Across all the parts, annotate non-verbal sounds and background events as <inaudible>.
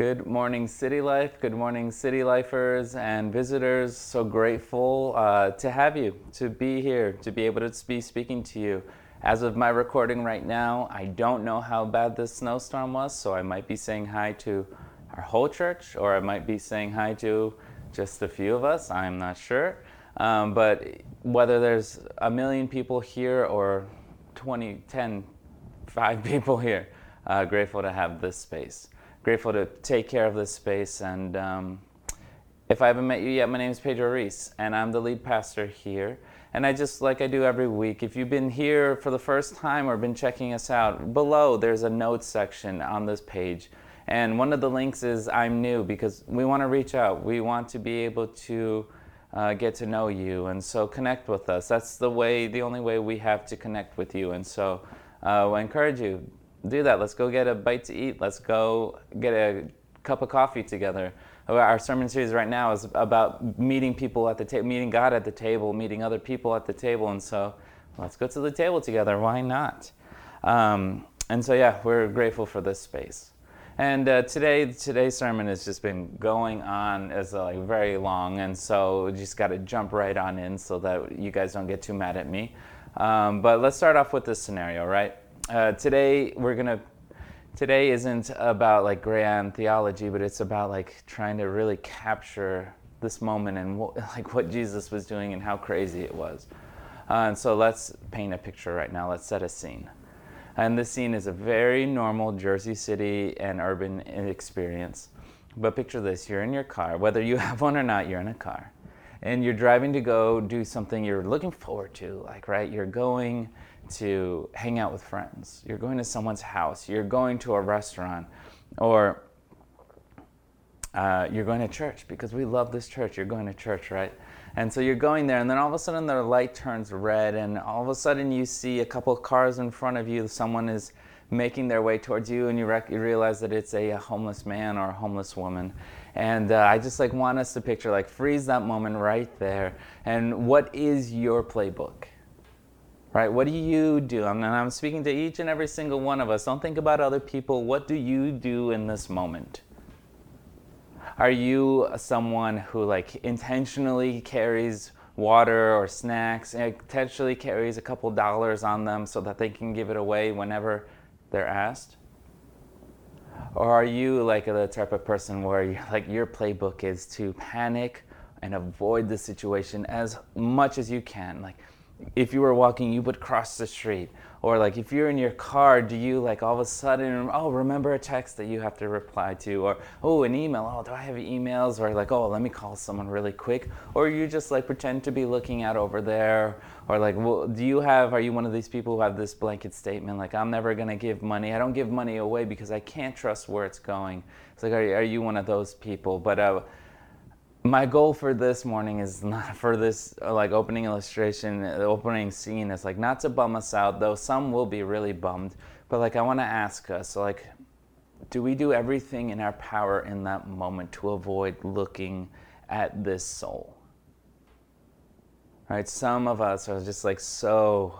Good morning, City Life. Good morning, City Lifers and visitors. So grateful uh, to have you, to be here, to be able to be speaking to you. As of my recording right now, I don't know how bad this snowstorm was, so I might be saying hi to our whole church, or I might be saying hi to just a few of us. I'm not sure. Um, but whether there's a million people here or 20, 10, 5 <laughs> people here, uh, grateful to have this space grateful to take care of this space. And um, if I haven't met you yet, my name is Pedro Reese, and I'm the lead pastor here. And I just, like I do every week, if you've been here for the first time or been checking us out, below there's a notes section on this page. And one of the links is I'm new because we want to reach out. We want to be able to uh, get to know you. And so connect with us. That's the way, the only way we have to connect with you. And so uh, I encourage you, do that. Let's go get a bite to eat. Let's go get a cup of coffee together. Our sermon series right now is about meeting people at the table, meeting God at the table, meeting other people at the table. And so let's go to the table together. Why not? Um, and so, yeah, we're grateful for this space. And uh, today, today's sermon has just been going on as uh, like very long, and so we just got to jump right on in so that you guys don't get too mad at me. Um, but let's start off with this scenario, right? Uh, today we're gonna. Today isn't about like grand theology, but it's about like trying to really capture this moment and what, <laughs> like what Jesus was doing and how crazy it was. Uh, and so let's paint a picture right now. Let's set a scene. And this scene is a very normal Jersey City and urban experience. But picture this you're in your car, whether you <laughs> have one or not, you're in a car. And you're driving to go do something you're looking forward to, like, right? You're going to hang out with friends, you're going to someone's house, you're going to a restaurant, or uh, you're going to church because we love this church. You're going to church, right? And so you're going there, and then all of a sudden the light turns red, and all of a sudden you see a couple cars in front of you. Someone is making their way towards you, and you, rec- you realize that it's a, a, homeless man or a homeless woman. And uh, I just like want us to picture, like, freeze that moment right there. And what is your playbook? Right? What do you do? And I'm speaking to each and every single one of us. Don't think about other people. What do you do in this moment? Are you someone who like intentionally carries water or snacks, eh, intentionally carries a couple dollars on them so that they can give it away whenever they're asked? Or are you like the type of person where like your playbook is to panic and avoid the situation as much as you can? Like if you were walking, you would cross the street. Or like if you're in your car, do you like all of a sudden, oh, remember a text that you have to reply to? Or, oh, an email, oh, do I have emails? Or like, oh, let me call someone really quick. Or you just like pretend to be looking out over there. Or like, well, do you have, are you one of these people who have this blanket statement like, I'm never to give money. I don't give money away because I can't trust where it's going. It's like, are, are you one of those people? But, uh, my goal for this morning is not <laughs> for this uh, like opening illustration the opening scene. Is like not to bum us out though some will be really bummed. But like i want to ask us like do we do everything in our power in that moment to avoid looking at this soul? Right? Some of us are just like so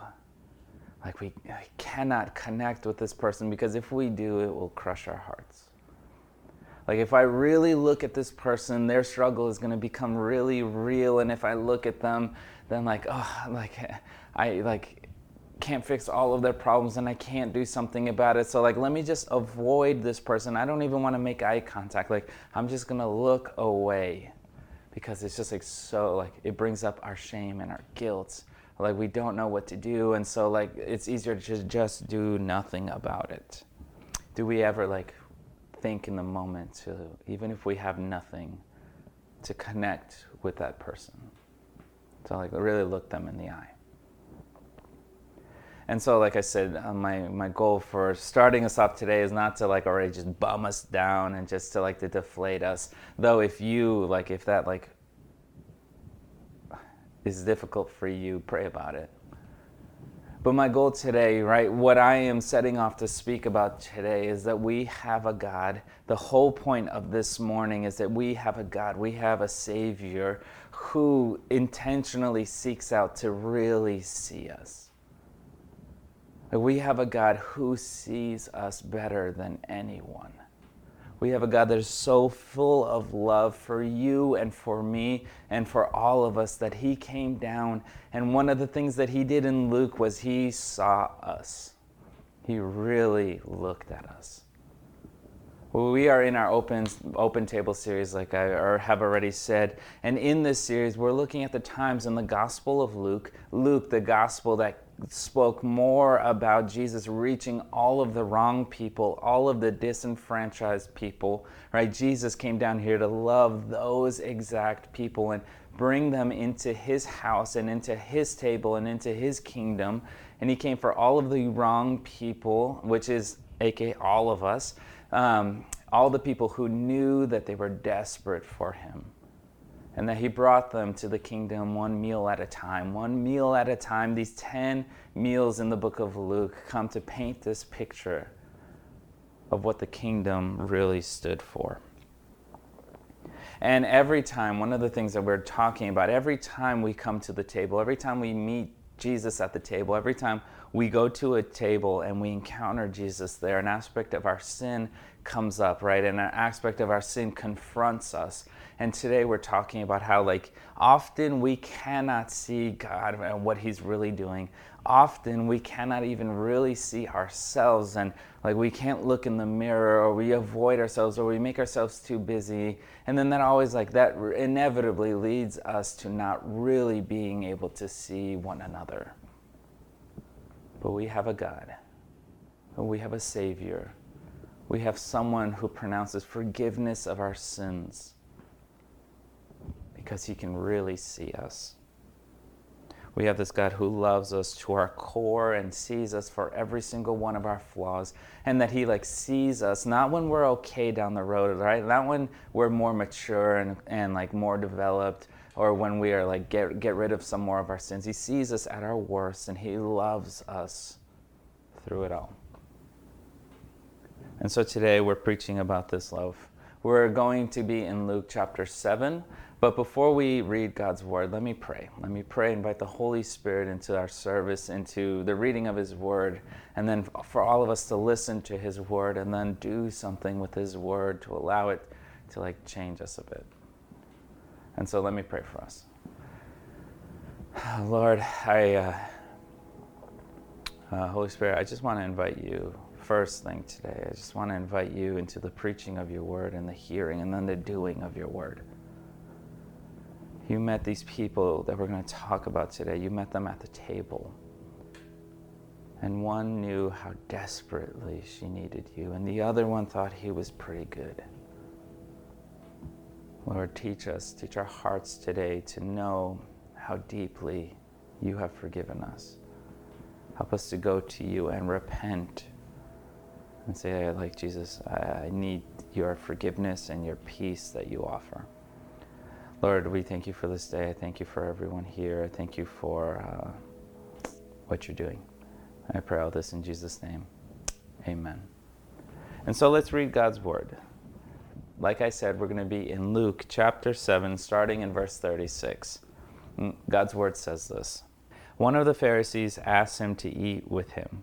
like we cannot connect with this person because if we do it will crush our hearts like if I really look at this person, their struggle is going to become really real. And if I look at them, then like, oh, like <laughs> I like can't fix all of their problems and I can't do something about it. So like, let me just avoid this person. I don't even want to make eye contact. Like I'm just going to look away because it's just like so like it brings up our shame and our guilt. Like we don't know what to do. And so like it's easier to just, just do nothing about it. Do we ever like think in the moment to, even if we have nothing, to connect with that person. To like really look them in the eye. And so, like I said, uh, my, my goal for starting us off today is not to like already just bum us down and just to like to deflate us. Though if you like if that like is difficult for you, pray about it. But my goal today, right, what I am setting off to speak about today is that we have a God. The whole point of this morning is that we have a God, we have a Savior who intentionally seeks out to really see us. We have a God who sees us better than anyone. We have a God that is so full of love for you and for me and for all of us that he came down. And one of the things that he did in Luke was he saw us. He really looked at us. We are in our open open table series, like I have already said, and in this series, we're looking at the times in the Gospel of Luke. Luke, the Gospel that spoke more about Jesus reaching all of the wrong people, all of the disenfranchised people. Right? Jesus came down here to love those exact people and bring them into His house and into His table and into His kingdom. And He came for all of the wrong people, which is aka all of us um, all the people who knew that they were desperate for him and that he brought them to the kingdom one meal at a time. One meal at a time. These 10 meals in the book of Luke come to paint this picture of what the kingdom really stood for. And every time, one of the things that we're talking about, every time we come to the table, every time we meet Jesus at the table, every time we go to a table and we encounter Jesus there, an aspect of our sin comes up, right? And an aspect of our sin confronts us. And today we're talking about how, like, often we cannot see God and what He's really doing. Often we cannot even really see ourselves, and like we can't look in the mirror, or we avoid ourselves, or we make ourselves too busy. And then that always, like, that inevitably leads us to not really being able to see one another. But we have a God. We have a Savior. We have someone who pronounces forgiveness of our sins because He can really see us. We have this God who loves us to our core and sees us for every single one of our flaws, and that He like sees us not when we're okay down the road, right? Not when we're more mature and, and like more developed, or when we are like get, get rid of some more of our sins. He sees us at our worst and he loves us through it all. And so today we're preaching about this love. We're going to be in Luke chapter 7. But before we read God's word, let me pray. Let me pray, invite the Holy Spirit into our service, into the reading of His word, and then for all of us to listen to His word and then do something with His word to allow it to like change us a bit. And so let me pray for us. <sighs> Lord, I, uh, uh, Holy Spirit, I just want to invite you first thing today. I just want to invite you into the preaching of your word and the hearing and then the doing of your word. You met these people that we're going to talk about today. You met them at the table. And one knew how desperately she needed you, and the other one thought he was pretty good. Lord, teach us, teach our hearts today to know how deeply you have forgiven us. Help us to go to you and repent and say, I like Jesus, I need your forgiveness and your peace that you offer. Lord, we thank you for this day. I thank you for everyone here. I thank you for uh, what you're doing. I pray all this in Jesus' name. Amen. And so let's read God's word like I said, we're going to be in Luke chapter 7, starting in verse 36. Mm, God's word says this One of the Pharisees asked him to eat with him,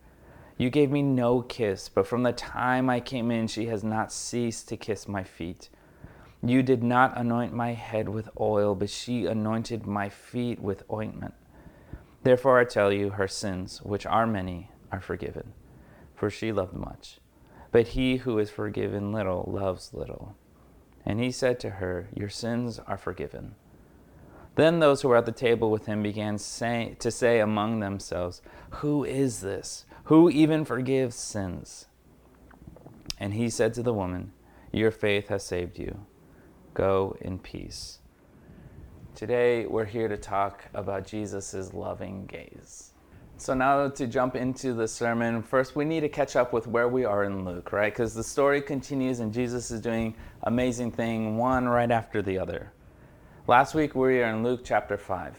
You gave me no kiss, but from the time I came in, she has not ceased to kiss my feet. You did not anoint my head with oil, but she anointed my feet with ointment. Therefore I tell you, her sins, which are many, are forgiven, for she loved much. But he who is forgiven little loves little. And he said to her, Your sins are forgiven. Then those who were at the table with him began say, to say among themselves, Who is this? Who even forgives sins? And he said to the woman, Your faith has saved you. Go in peace. Today, we're here to talk about Jesus' loving gaze. So, now to jump into the sermon, first we need to catch up with where we are in Luke, right? Because the story continues and Jesus is doing amazing thing one right after the other. Last week we were in Luke chapter 5.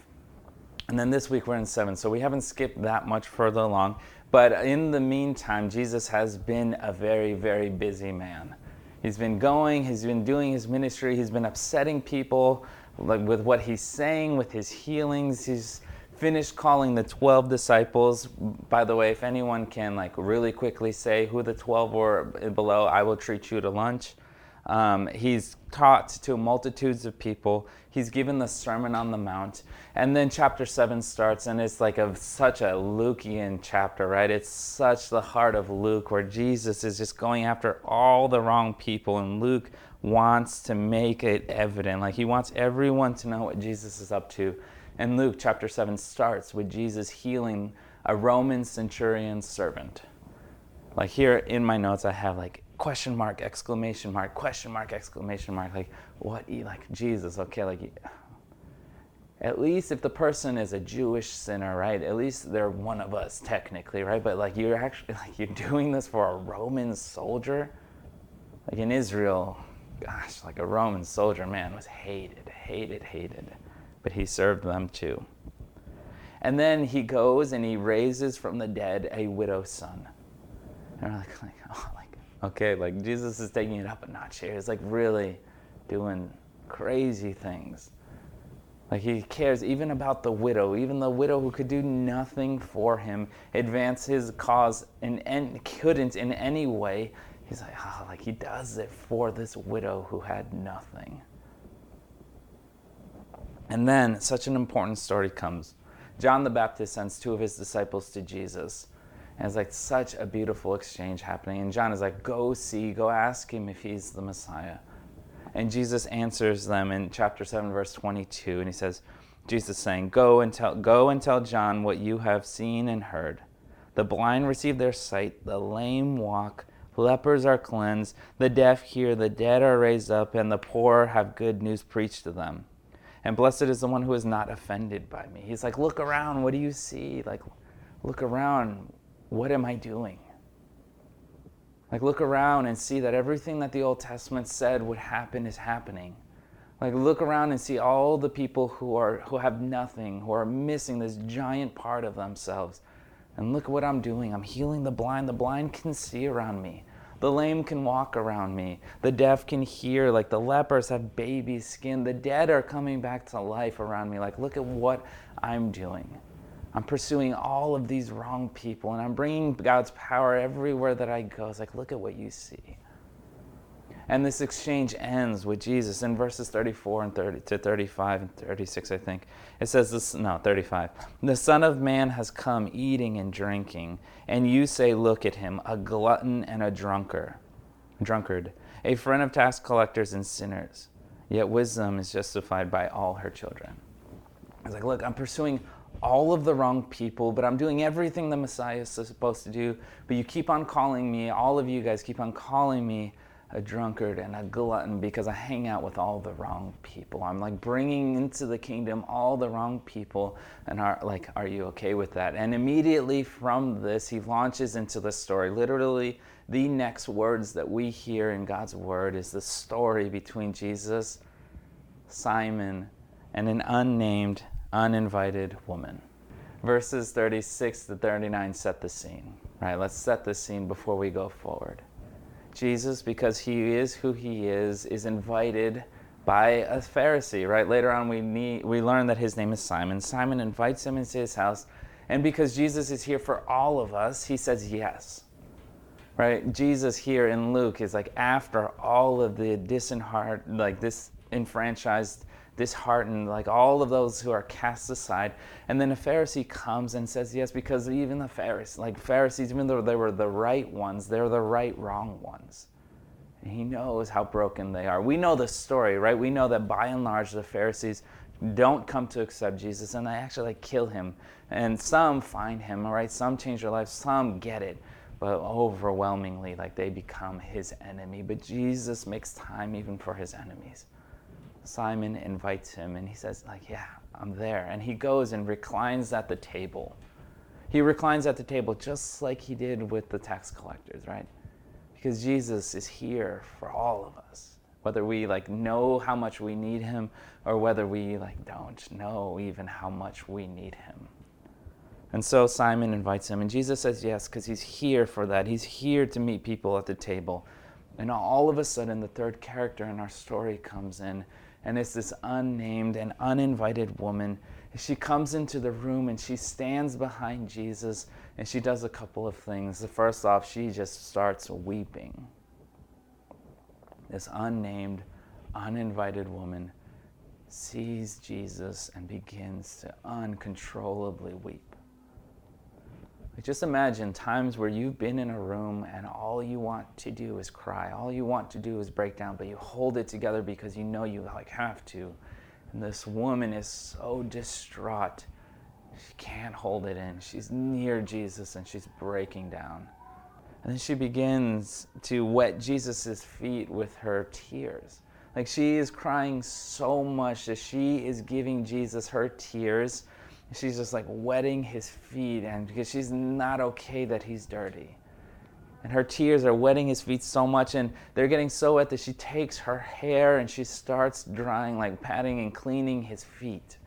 And then this week we're in 7. So we haven't skipped that much further along. But in the meantime, Jesus has been a very, very busy man. He's been going, he's been doing his ministry, he's been upsetting people with what he's saying, with his healings. He's finished calling the 12 disciples. By the way, if anyone can like really quickly say who the 12 were below, I will treat you to lunch. Um, he's taught to multitudes of people. He's given the Sermon on the Mount. And then chapter 7 starts, and it's like a, such a Lukean chapter, right? It's such the heart of Luke, where Jesus is just going after all the wrong people. And Luke wants to make it evident. Like he wants everyone to know what Jesus is up to. And Luke chapter 7 starts with Jesus healing a Roman centurion's servant. Like here in my notes, I have like question mark, exclamation mark, question mark, exclamation mark. Like, what? Like, Jesus, okay, like, at least if the person is a Jewish sinner, right? At least they're one of us, technically, right? But like, you're actually, <laughs> like, you're doing this for a Roman soldier? Like in Israel, gosh, like a Roman soldier, man, was hated, hated, hated. But he served them too. And then he goes and he raises from the dead a widow's son. And we're like, like, <laughs> oh, Okay, like Jesus is taking it up a notch here. He's like really doing crazy things. Like he cares even about the widow, even the widow who could do nothing for him, advance his cause and, couldn't in any way. He's like, oh, like he does it for this widow who had nothing. And then such an important story comes. John the Baptist sends two of his disciples to Jesus and it's like such a beautiful exchange happening. And John is like, Go see, go ask him if he's the Messiah. And Jesus answers them in chapter 7, verse 22. And he says, Jesus saying, Go and tell, go and tell John what you have seen and heard. The blind receive their sight, the lame walk, lepers are cleansed, the deaf hear, the dead are raised up, and the poor have good news preached to them. And blessed is the one who is not offended by me. He's like, Look around, what do you see? Like, look around what am I doing? Like, look around and see that everything that the Old Testament said would happen is happening. Like, look around and see all the people who, are, who have nothing, who are missing this giant part of themselves. And look at what I'm doing. I'm healing the blind. The blind can see around me. The lame can walk around me. The deaf can hear. Like the lepers have baby skin. The dead are coming back to life around me. Like, look at what I'm doing. I'm pursuing all of these wrong people and I'm bringing God's power everywhere that I go. It's like, look at what you see. And this exchange ends with Jesus in verses 34 and 30 to 35 and 36, I think. It says this, no, 35. The Son of Man has come eating and drinking, and you say, Look at him, a glutton and a drunkard, drunkard, a friend of tax collectors and sinners. Yet wisdom is justified by all her children. It's like, look, I'm pursuing all of the wrong people, but I'm doing everything the Messiah is supposed to do. But you keep on calling me, all of you guys keep on calling me a drunkard and a glutton because I hang out with all the wrong people. I'm like bringing into the kingdom all the wrong people. And are like, are you okay with that? And immediately from this, he launches into the story. Literally, the next words that we hear in God's word is the story between Jesus, Simon, and an unnamed uninvited woman. Verses 36 to 39 set the scene. Right, let's set the scene before we go forward. Jesus, because he is who he is, is invited by a Pharisee, right? Later on, we, need, we learn that his name is Simon. Simon invites him into his house, and because Jesus is here for all of us, he says yes. Right? Jesus here in Luke is like after all of the disheartened, like disenfranchised, disheartened, like all of those who are cast aside. And then a Pharisee comes and says yes, because even the Pharisees, like Pharisees, even though they were the right ones, they're the right wrong ones. And he knows how broken they are. We know the story, right? We know that by and large the Pharisees don't come to accept Jesus and they actually like, kill him. And some find him, right? Some change their lives, some get it. But overwhelmingly, like they become his enemy. But Jesus makes time even for his enemies. Simon invites him and he says, like, yeah, I'm there. And he goes and reclines at the table. He reclines at the table just like he did with the tax collectors, right? Because Jesus is here for all of us. Whether we like know how much we need him or whether we like don't know even how much we need him. And so Simon invites him and Jesus says yes because he's here for that. He's here to meet people at the table. And all of a sudden the third character in our story comes in and it's this unnamed and uninvited woman. She comes into the room and she stands behind Jesus and she does a couple of things. The First off, she just starts weeping. This unnamed, uninvited woman sees Jesus and begins to uncontrollably weep. Just imagine times where you've been in a room and all you want to do is cry. All you want to do is break down, but you hold it together because you know you like have to. And this woman is so distraught. She can't hold it in. She's near Jesus and she's breaking down. And then she begins to wet Jesus' feet with her tears. Like she is crying so much that she is giving Jesus her tears she's just like wetting his feet and because she's not okay that he's dirty. And her tears are wetting his feet so much and they're getting so wet that she takes her hair and she starts drying like patting and cleaning his feet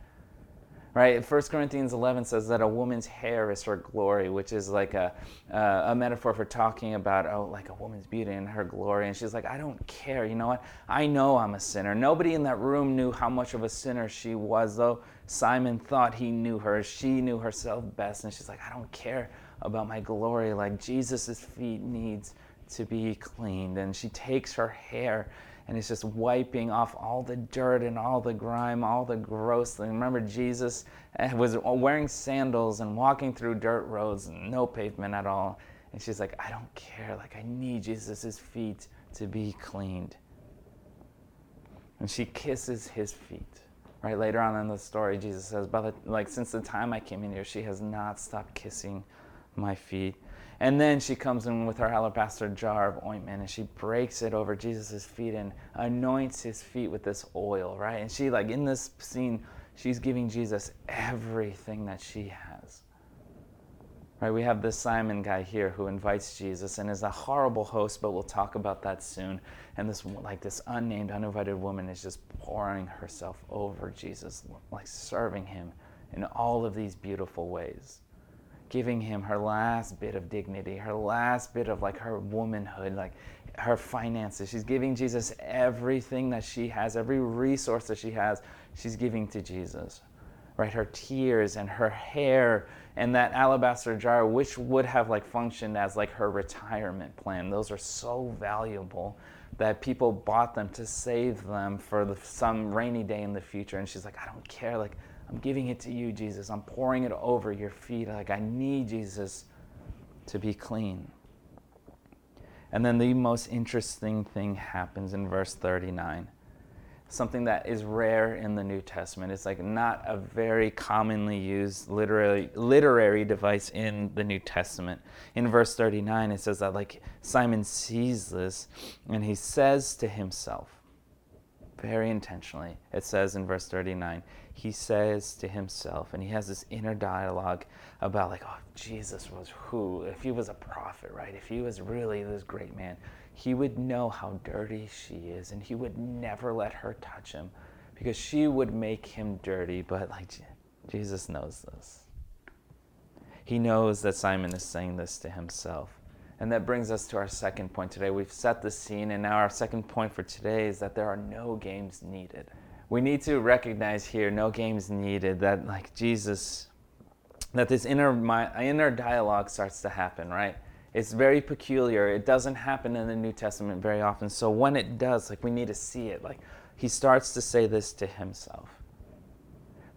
right? 1 corinthians 11 says that a woman's hair is her glory which is like a, uh, a metaphor for talking about oh like a woman's beauty and her glory. And she's like i don't care. You know what? I know i'm a sinner. Nobody in that room knew how much of a sinner she was though. Simon thought he knew her. She knew herself best. And she's like i don't care about my glory. Like jesus' feet needs to be cleaned. And she takes her hair and he's just wiping off all the dirt and all the grime, all the gross thing. Remember, Jesus eh, was wearing sandals and walking through dirt roads, no pavement at all. And she's like, I don't care. Like, I need Jesus' feet to be cleaned. And she kisses his feet. Right later on in the story, Jesus says, "But like since the time I came in here, she has not stopped kissing my feet." And then she comes in with her alabaster jar of ointment and she breaks it over Jesus' feet and anoints his feet with this oil, right? And she, like, in this scene, she's giving Jesus everything that she has. Right? We have this Simon guy here who invites Jesus and is a horrible host, but we'll talk about that soon. And this, like, this unnamed, uninvited woman is just pouring herself over Jesus, like, serving him in all of these beautiful ways giving him her last bit of dignity, her last bit of like her womanhood, like her finances. She's giving Jesus everything that she has, every resource that she has, she's giving to Jesus. Right? Her tears and her hair and that alabaster jar, which would have like functioned as like her retirement plan. Those are so valuable that people bought them to save them for the, some rainy day in the future. And she's like, I don't care. Like, I'm giving it to you, Jesus. I'm pouring it over your feet. Like, I need Jesus to be clean. And then the most interesting thing happens in verse 39. Something that is rare in the New Testament. It's like not a very commonly used literary, literary device in the New Testament. In verse 39, it says that like Simon sees this and he says to himself, very intentionally. It says in verse 39, he says to himself, and he has this inner dialogue about, like, oh, Jesus was who? If he was a prophet, right? If he was really this great man, he would know how dirty she is, and he would never let her touch him because she would make him dirty. But, like, Jesus knows this. He knows that Simon is saying this to himself. And that brings us to our second point today. We've set the scene, and now our second point for today is that there are no games needed. We need to recognize here no games needed, that like Jesus, that this inner, inner dialogue starts to happen, right? It's very peculiar. It doesn't happen in the New Testament very often. So when it does, like we need to see it. Like he starts to say this to himself.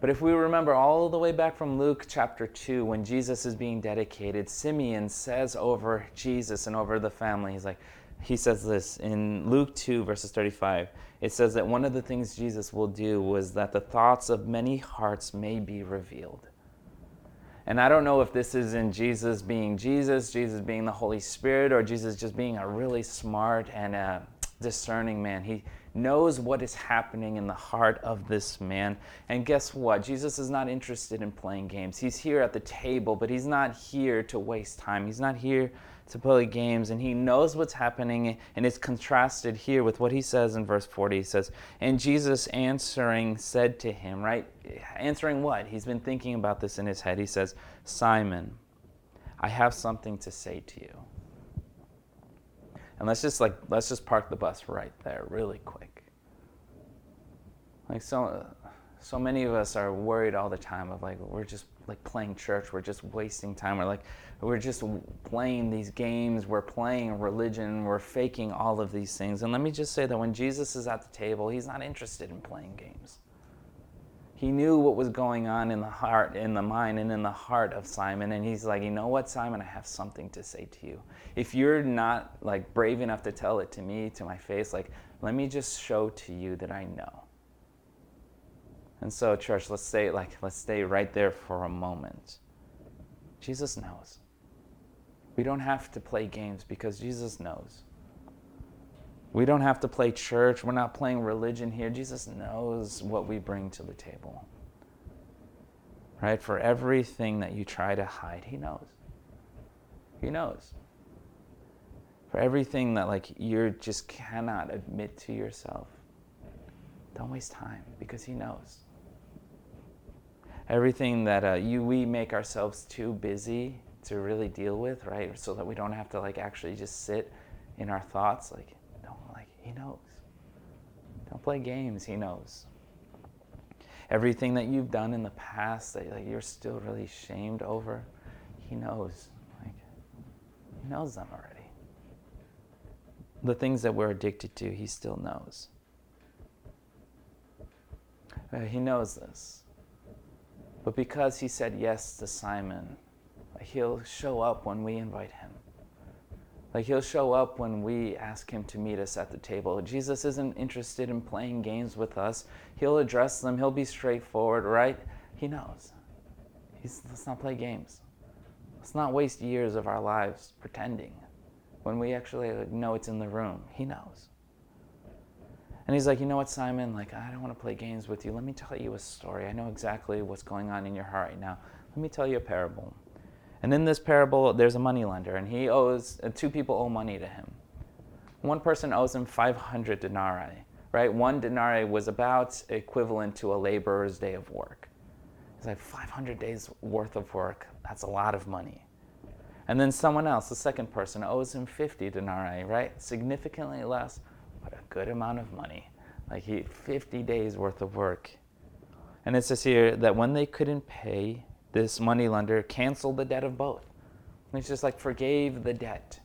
But if we remember all the way back from Luke chapter 2, when Jesus is being dedicated, Simeon says over Jesus and over the family, he's like, he says this in Luke 2, verses 35. It says that one of the things Jesus will do was that the thoughts of many hearts may be revealed. And I don't know if this is in Jesus being Jesus, Jesus being the Holy Spirit, or Jesus just being a really smart and uh, discerning man. He, knows what is happening in the heart of this man. And guess what? Jesus is not interested in playing games. He's here at the table, but he's not here to waste time. He's not here to play games. And he knows what's happening, and it's contrasted here with what he says in verse 40. He says, And Jesus answering said to him, right? Answering what? He's been thinking about this in his head. He says, Simon, I have something to say to you. And let's just like let's just park the bus right there really quick. Like so so many of us are worried all the time of like we're just like playing church, we're just wasting time. We're like we're just playing these games, we're playing religion, we're faking all of these things. And let me just say that when Jesus is at the table, he's not interested in playing games. He knew what was going on in the heart, in the mind, and in the heart of Simon. And he's like, you know what, Simon, I have something to say to you. If you're not like brave enough to tell it to me, to my face, like, let me just show to you that I know. And so, church, let's stay like let's stay right there for a moment. Jesus knows. We don't have to play games because Jesus knows. We don't have to play church. We're not playing religion here. Jesus knows what we bring to the table. Right? For everything that you try to hide, He knows. He knows. For everything that like you just cannot admit to yourself, don't waste time because He knows. Everything that uh, you we make ourselves too busy to really deal with, right? So that we don't have to like actually just sit in our thoughts, like he knows. Don't play games. He knows. Everything that you've done in the past that like, you're still really shamed over, He knows. Like, he knows them already. The things that we're addicted to, He still knows. Uh, he knows this. But because He said yes to Simon, He'll show up when we invite Him. Like he'll show up when we ask him to meet us at the table. Jesus isn't interested in playing games with us. He'll address them. He'll be straightforward, right? He knows. He's, let's not play games. Let's not waste years of our lives pretending when we actually know it's in the room. He knows. And he's like, you know what, Simon? Like, I don't want to play games with you. Let me tell you a story. I know exactly what's going on in your heart right now. Let me tell you a parable. And in this parable, there's a money lender, and he owes two people owe money to him. One person owes him 500 denarii, right? One denarii was about equivalent to a laborer's day of work. It's like 500 days worth of work. That's a lot of money. And then someone else, the second person, owes him 50 denarii, right? Significantly less, but a good amount of money. Like he 50 days worth of work. And it says here that when they couldn't pay, this moneylender canceled the debt of both. He's just like forgave the debt.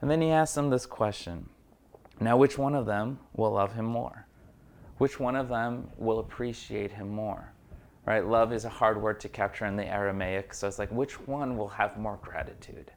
And then he asked them this question Now, which one of them will love him more? Which one of them will appreciate him more? Right? Love is a hard word to capture in the Aramaic, so it's like, which one will have more gratitude?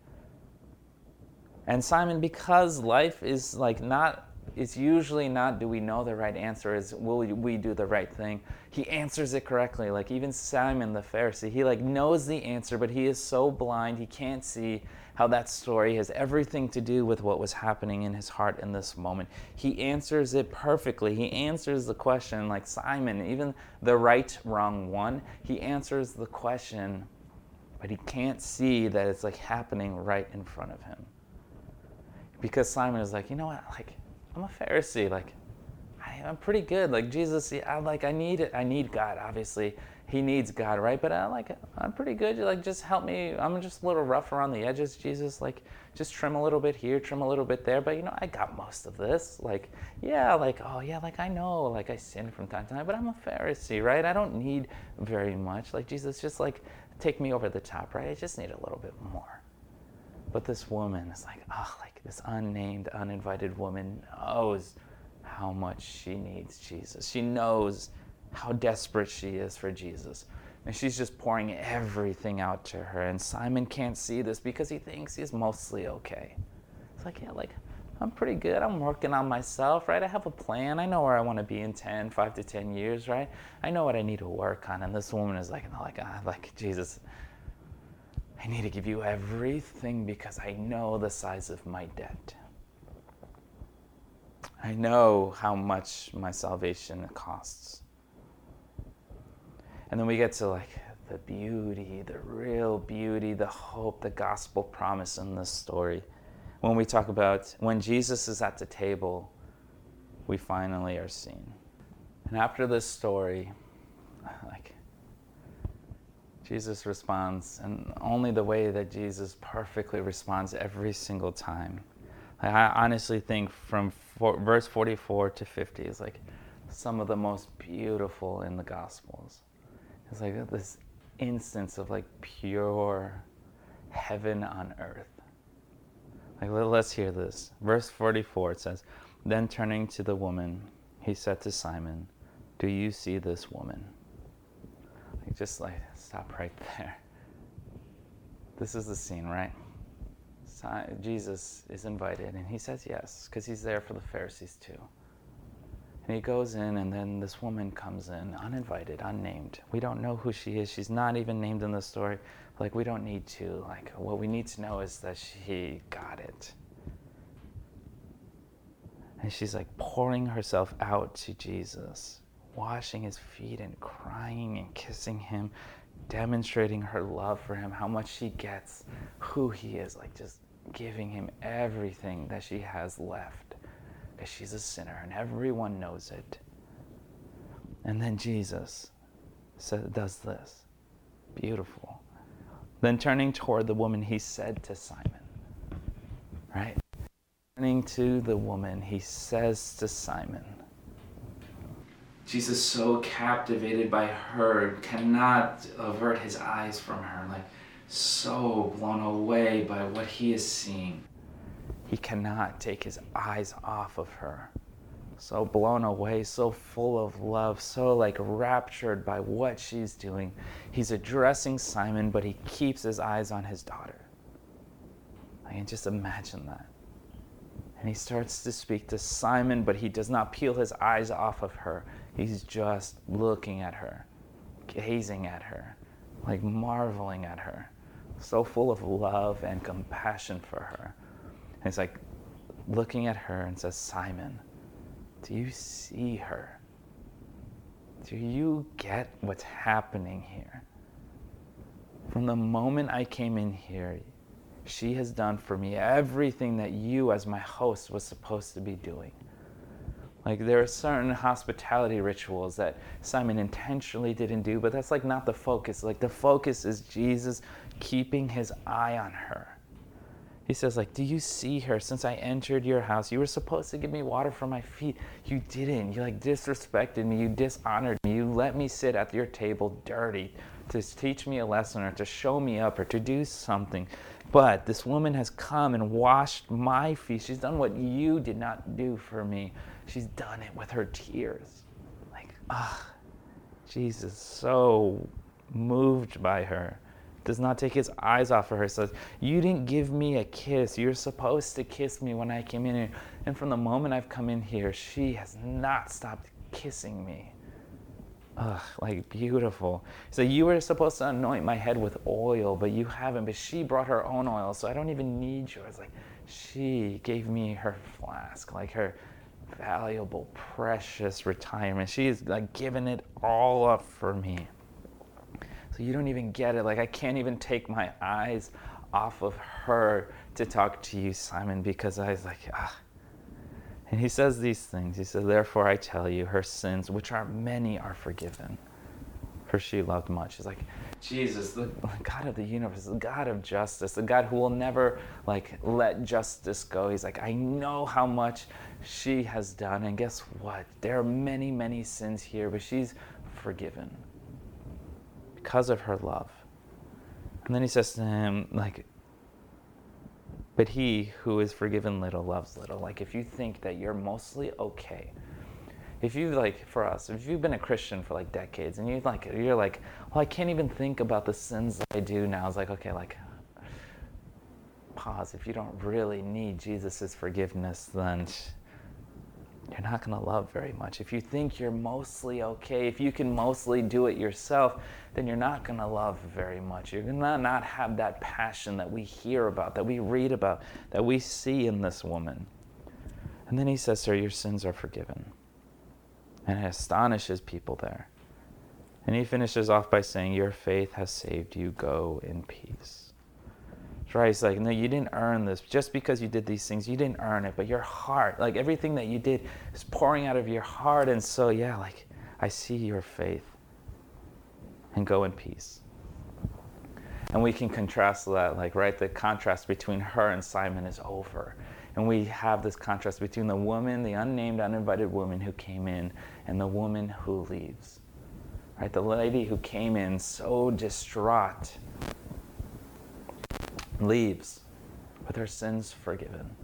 And Simon, because life is like not it's usually not do we know the right answer? Is will we do the right thing? He answers it correctly. Like even simon the pharisee he like knows the answer but he is so blind he can't see how that story has everything to do with what was happening in his heart in this moment. He answers it perfectly. He answers the question like simon even the right wrong one he answers the question but he can't see that it's like happening right in front of him. Because simon is like you know what? Like I'm a Pharisee. Like, I, I'm pretty good. Like Jesus, I like I need it. I need God. Obviously, He needs God, right? But I like I'm pretty good. Like just help me. I'm just a little rough around the edges, Jesus. Like just trim a little bit here, trim a little bit there. But you know, I got most of this. Like yeah, like oh yeah, like I know, like I sin from time to time, but I'm a Pharisee, right? I don't need very much. Like Jesus, just like take me over the top, right? I just need a little bit more. But this woman is like, oh, like this unnamed, uninvited woman knows how much she needs Jesus. She knows how desperate she is for Jesus. And she's just pouring everything out to her. And Simon can't see this because he thinks he's mostly okay. It's like, yeah, like, I'm pretty good. I'm working on myself, right? I have a plan. I know where I want to be in 10, 5 to 10 years, right? I know what I need to work on. And this woman is like, like, ah, like Jesus, I need to give you everything because I know the size of my debt. I know how much my salvation costs. And then we get to like the beauty, the real beauty, the hope, the gospel promise in this story. When we talk about when Jesus is at the table, we finally are seen. And after this story, Jesus responds, and only the way that Jesus perfectly responds every single time. I honestly think from four, verse 44 to 50 is like some of the most beautiful in the Gospels. It's like this instance of like pure heaven on earth. Like let's hear this. Verse 44 it says, "Then turning to the woman, he said to Simon, "Do you see this woman?" Like just like stop right there. This is the scene, right? Jesus is invited, and he says yes, because he's there for the Pharisees too. And he goes in, and then this woman comes in, uninvited, unnamed. We don't know who she is. She's not even named in the story. Like, we don't need to. Like, what we need to know is that she got it. And she's like pouring herself out to Jesus, washing his feet and crying and kissing him, demonstrating her love for him, how much she gets who he is, like just giving him everything that she has left because she's a sinner and everyone knows it. And then Jesus does this. Beautiful. Then turning toward the woman, he said to Simon, right? Turning to the woman, he says to Simon, Jesus, so captivated by her, cannot avert his eyes from her. Like, so blown away by what he is seeing. He cannot take his eyes off of her. So blown away, so full of love, so like raptured by what she's doing. He's addressing Simon, but he keeps his eyes on his daughter. I can just imagine that. And he starts to speak to Simon, but he does not peel his eyes off of her. He's just looking at her, gazing at her, like marveling at her so full of love and compassion for her. And he's like looking at her and says, Simon, do you see her? Do you get what's happening here? From the moment I came in here, she has done for me everything that you, as my host, was supposed to be doing. Like there are certain hospitality rituals that Simon intentionally didn't do, but that's like not the focus. Like the focus is Jesus keeping his eye on her. He says, like, do you see her? Since I entered your house, you were supposed to give me water for my feet. You didn't. You like disrespected me. You dishonored me. You let me sit at your table dirty to teach me a lesson or to show me up or to do something. But this woman has come and washed my feet. She's done what you did not do for me. She's done it with her tears. Like, ah, Jesus, so moved by her does not take his eyes off of her. Says, You didn't give me a kiss. You're supposed to kiss me when I came in here. And from the moment I've come in here, she has not stopped kissing me. Ugh, like beautiful. So you were supposed to anoint my head with oil, but you haven't. But she brought her own oil, so I don't even need yours. Like she gave me her flask, like her valuable, precious retirement. She's like giving it all up for me. So you don't even get it. Like, I can't even take my eyes off of her to talk to you, Simon, because I was like, ah, And he says these things. He says, Therefore I tell you, her sins, which are many, are forgiven. For she loved much. He's like, Jesus, the God of the universe, the God of justice, the God who will never like let justice go. He's like, I know how much she has done. And guess what? There are many, many sins here, but she's forgiven because of her love. And then he says to him, like, but he who is forgiven little loves little. Like if you think that you're mostly okay, if you like for us, if you've been a Christian for like decades and you like you're like, well, I can't even think about the sins I do now. It's like okay, like pause. If you don't really need Jesus' forgiveness, then you're not going to love very much. If you think you're mostly okay, if you can mostly do it yourself, then you're not going to love very much. You're going to not have that passion that we hear about, that we read about, that we see in this woman. And then he says, Sir, your sins are forgiven. And it astonishes people there. And he finishes off by saying, Your faith has saved you. Go in peace It's like, no, you didn't earn this. Just because you did these things, you didn't earn it. But your heart, like everything that you did, is pouring out of your heart. And so, yeah, like, I see your faith. And go in peace. And we can contrast that, like, right? The contrast between her and Simon is over. And we have this contrast between the woman, the unnamed, uninvited woman who came in, and the woman who leaves. Right? The lady who came in so distraught leaves with her sins forgiven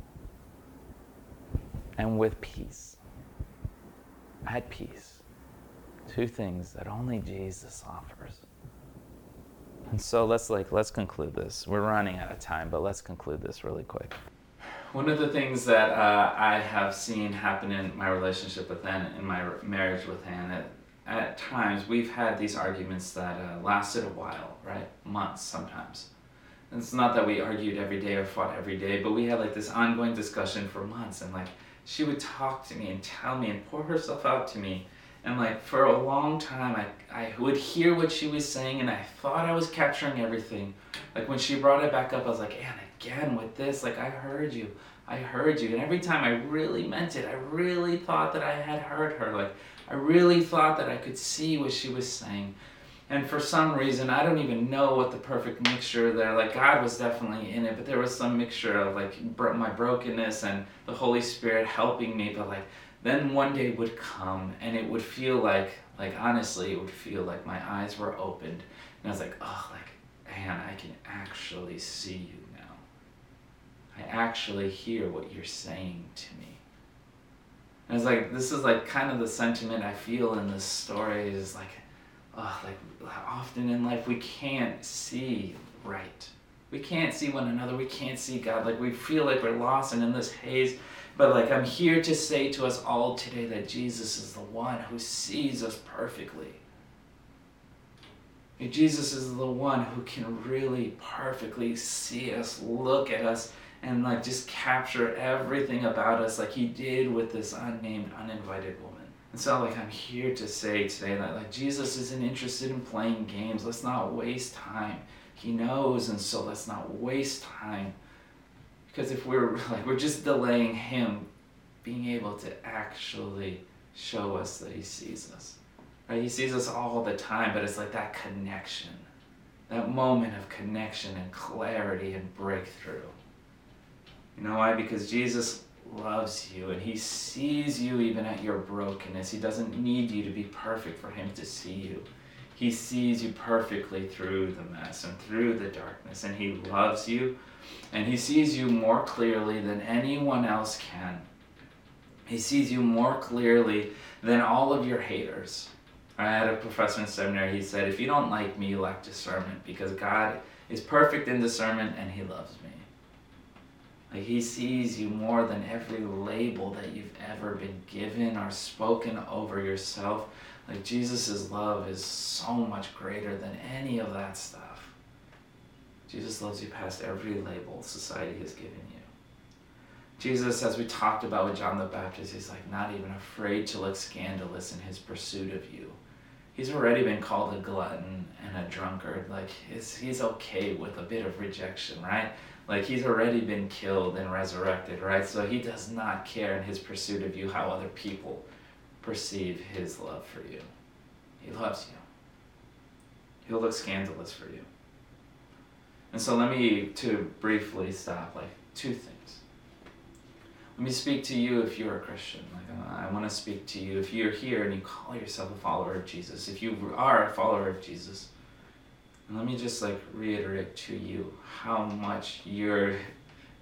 and with peace. At peace. Two things that only Jesus offers. And so let's like let's conclude this. We're running out of time, but let's conclude this really quick. One of the things that uh, I have seen happen in my relationship with Anne, in my marriage with Anne, at, at times we've had these arguments that uh, lasted a while, right? Months sometimes it's not that we argued every day or fought every day, but we had like this ongoing discussion for months. And like she would talk to me and tell me and pour herself out to me. And like for a long time, I, I would hear what she was saying and I thought I was capturing everything. Like when she brought it back up, I was like, and again with this, like I heard you. I heard you. And every time I really meant it. I really thought that I had heard her. Like I really thought that I could see what she was saying and for some reason i don't even know what the perfect mixture there like god was definitely in it but there was some mixture of like bro- my brokenness and the holy spirit helping me but like then one day would come and it would feel like like honestly it would feel like my eyes were opened. And i was like oh like man i can actually see you now. I actually hear what you're saying to me. And it's like this is like kind of the sentiment i feel in this story is like uh, like often in life we can't see right. We can't see one another. We can't see God. Like we feel like we're lost and in this haze. But like I'm here to say to us all today that Jesus is the one who sees us perfectly. Jesus is the one who can really perfectly see us, look at us, and like just capture everything about us like he did with this unnamed, uninvited woman. And so, like, I'm here to say today that, like, Jesus isn't interested in playing games. Let's not waste time. He knows, and so let's not waste time. Because if we're, <laughs> like, we're just delaying Him being able to actually show us that He sees us. Right? He sees us all the time, but it's like that connection, that moment of connection and clarity and breakthrough. You know why? Because Jesus loves you and he sees you even at your brokenness. He doesn't need you to be perfect for him to see you. He sees you perfectly through the mess and through the darkness and he loves you and he sees you more clearly than anyone else can. He sees you more clearly than all of your haters. I had a professor in seminary, he said, if you don't like me, you lack discernment because God is perfect in discernment and he loves me. Like he sees you more than every label that you've ever been given or spoken over yourself. Like Jesus' love is so much greater than any of that stuff. Jesus loves you past every label society has given you. Jesus, as we talked about with John the Baptist, he's like not even afraid to look scandalous in his pursuit of you. he's already been called a glutton and a drunkard. Like he's, he's okay with a bit of rejection, right? Like he's already been killed and resurrected, right? So he does not care in his pursuit of you how other people perceive his love for you. He loves you. He'll look scandalous for you. And so let me to briefly stop like two things. Let me speak to you if you're a Christian. Like uh, I want to speak to you if you're here and you call yourself a follower of Jesus. If you are a follower of Jesus, let me just like reiterate to you how much you're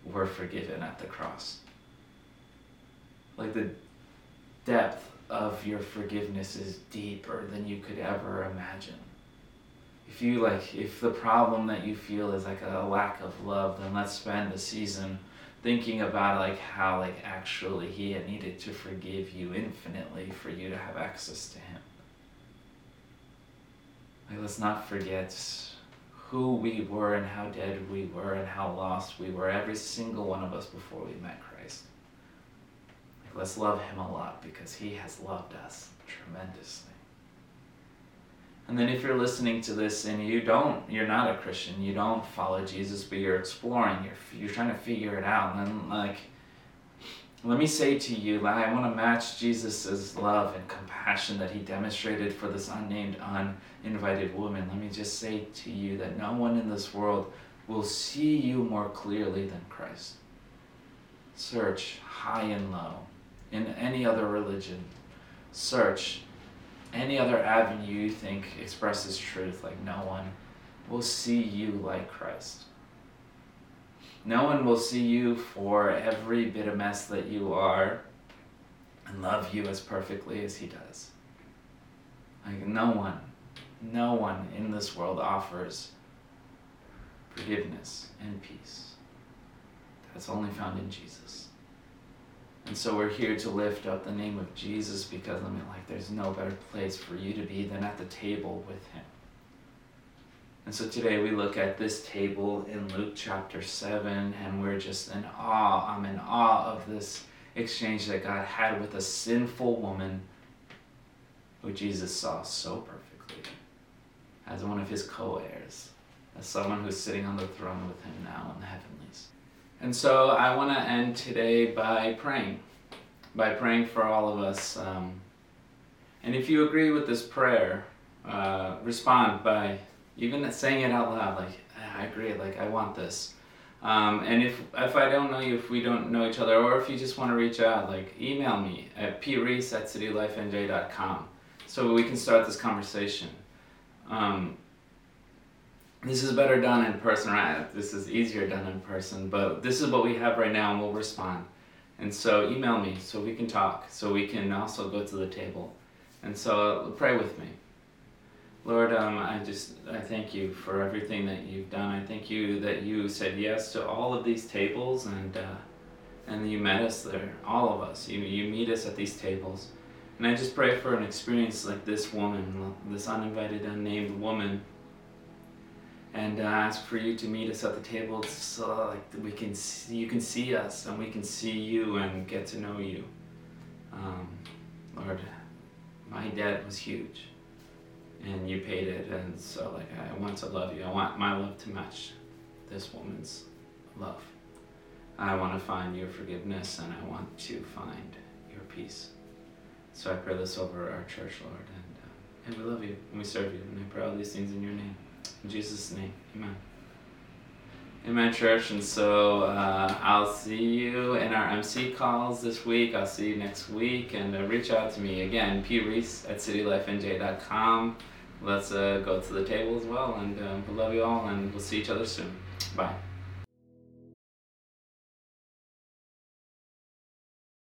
were forgiven at the cross. Like the depth of your forgiveness is deeper than you could ever imagine. If you like if the problem that you feel is like a lack of love, then let's spend the season thinking about like how like actually he had needed to forgive you infinitely for you to have access to him. Like, let's not forget who we were and how dead we were and how lost we were, every single one of us before we met Christ. Like, let's love Him a lot because He has loved us tremendously. And then if you're listening to this and you don't, you're not a Christian, you don't follow Jesus, but you're exploring, you're, you're trying to figure it out, and then like, let me say to you, I want to match Jesus' love and compassion that he demonstrated for this unnamed, uninvited woman. Let me just say to you that no one in this world will see you more clearly than Christ. Search high and low in any other religion. Search any other avenue you think expresses truth like no one will see you like Christ. No one will see you for every bit of mess that you are and love you as perfectly as He does. Like, no one, no one in this world offers forgiveness and peace. That's only found in Jesus. And so we're here to lift up the name of Jesus because I mean, like, there's no better place for you to be than at the table with Him. And so today we look at this table in Luke chapter 7, and we're just in awe. I'm in awe of this exchange that God had with a sinful woman who Jesus saw so perfectly as one of his co heirs, as someone who's sitting on the throne with him now in the heavenlies. And so I want to end today by praying, by praying for all of us. Um, and if you agree with this prayer, uh, respond by even saying it out loud, like I agree, like I want this. Um, and if if I don't know you, if we don't know each other, or if you just want to reach out, like email me at preese at citylifenj.com so we can start this conversation. Um, this is better done in person, right? This is easier done in person, but this is what we have right now, and we'll respond. And so email me so we can talk, so we can also go to the table. And so pray with me. Lord, um, I just I thank you for everything that you've done. I thank you that you said yes to all of these tables and uh, and you met us there, all of us. You you meet us at these tables, and I just pray for an experience like this woman, this uninvited, unnamed woman. And uh, ask for you to meet us at the table so like we can see, you can see us and we can see you and get to know you. Um, Lord, my debt was huge and you paid it and so like i want to love you i want my love to match this woman's love i want to find your forgiveness and i want to find your peace so i pray this over our church lord and, uh, and we love you and we serve you and i pray all these things in your name in jesus name amen Amen, church. And so uh, I'll see you in our MC calls this week. I'll see you next week. And uh, reach out to me again, p reese at citylifenj.com let's uh, go to the table as well. And we love you all, and we'll see each other soon. Bye.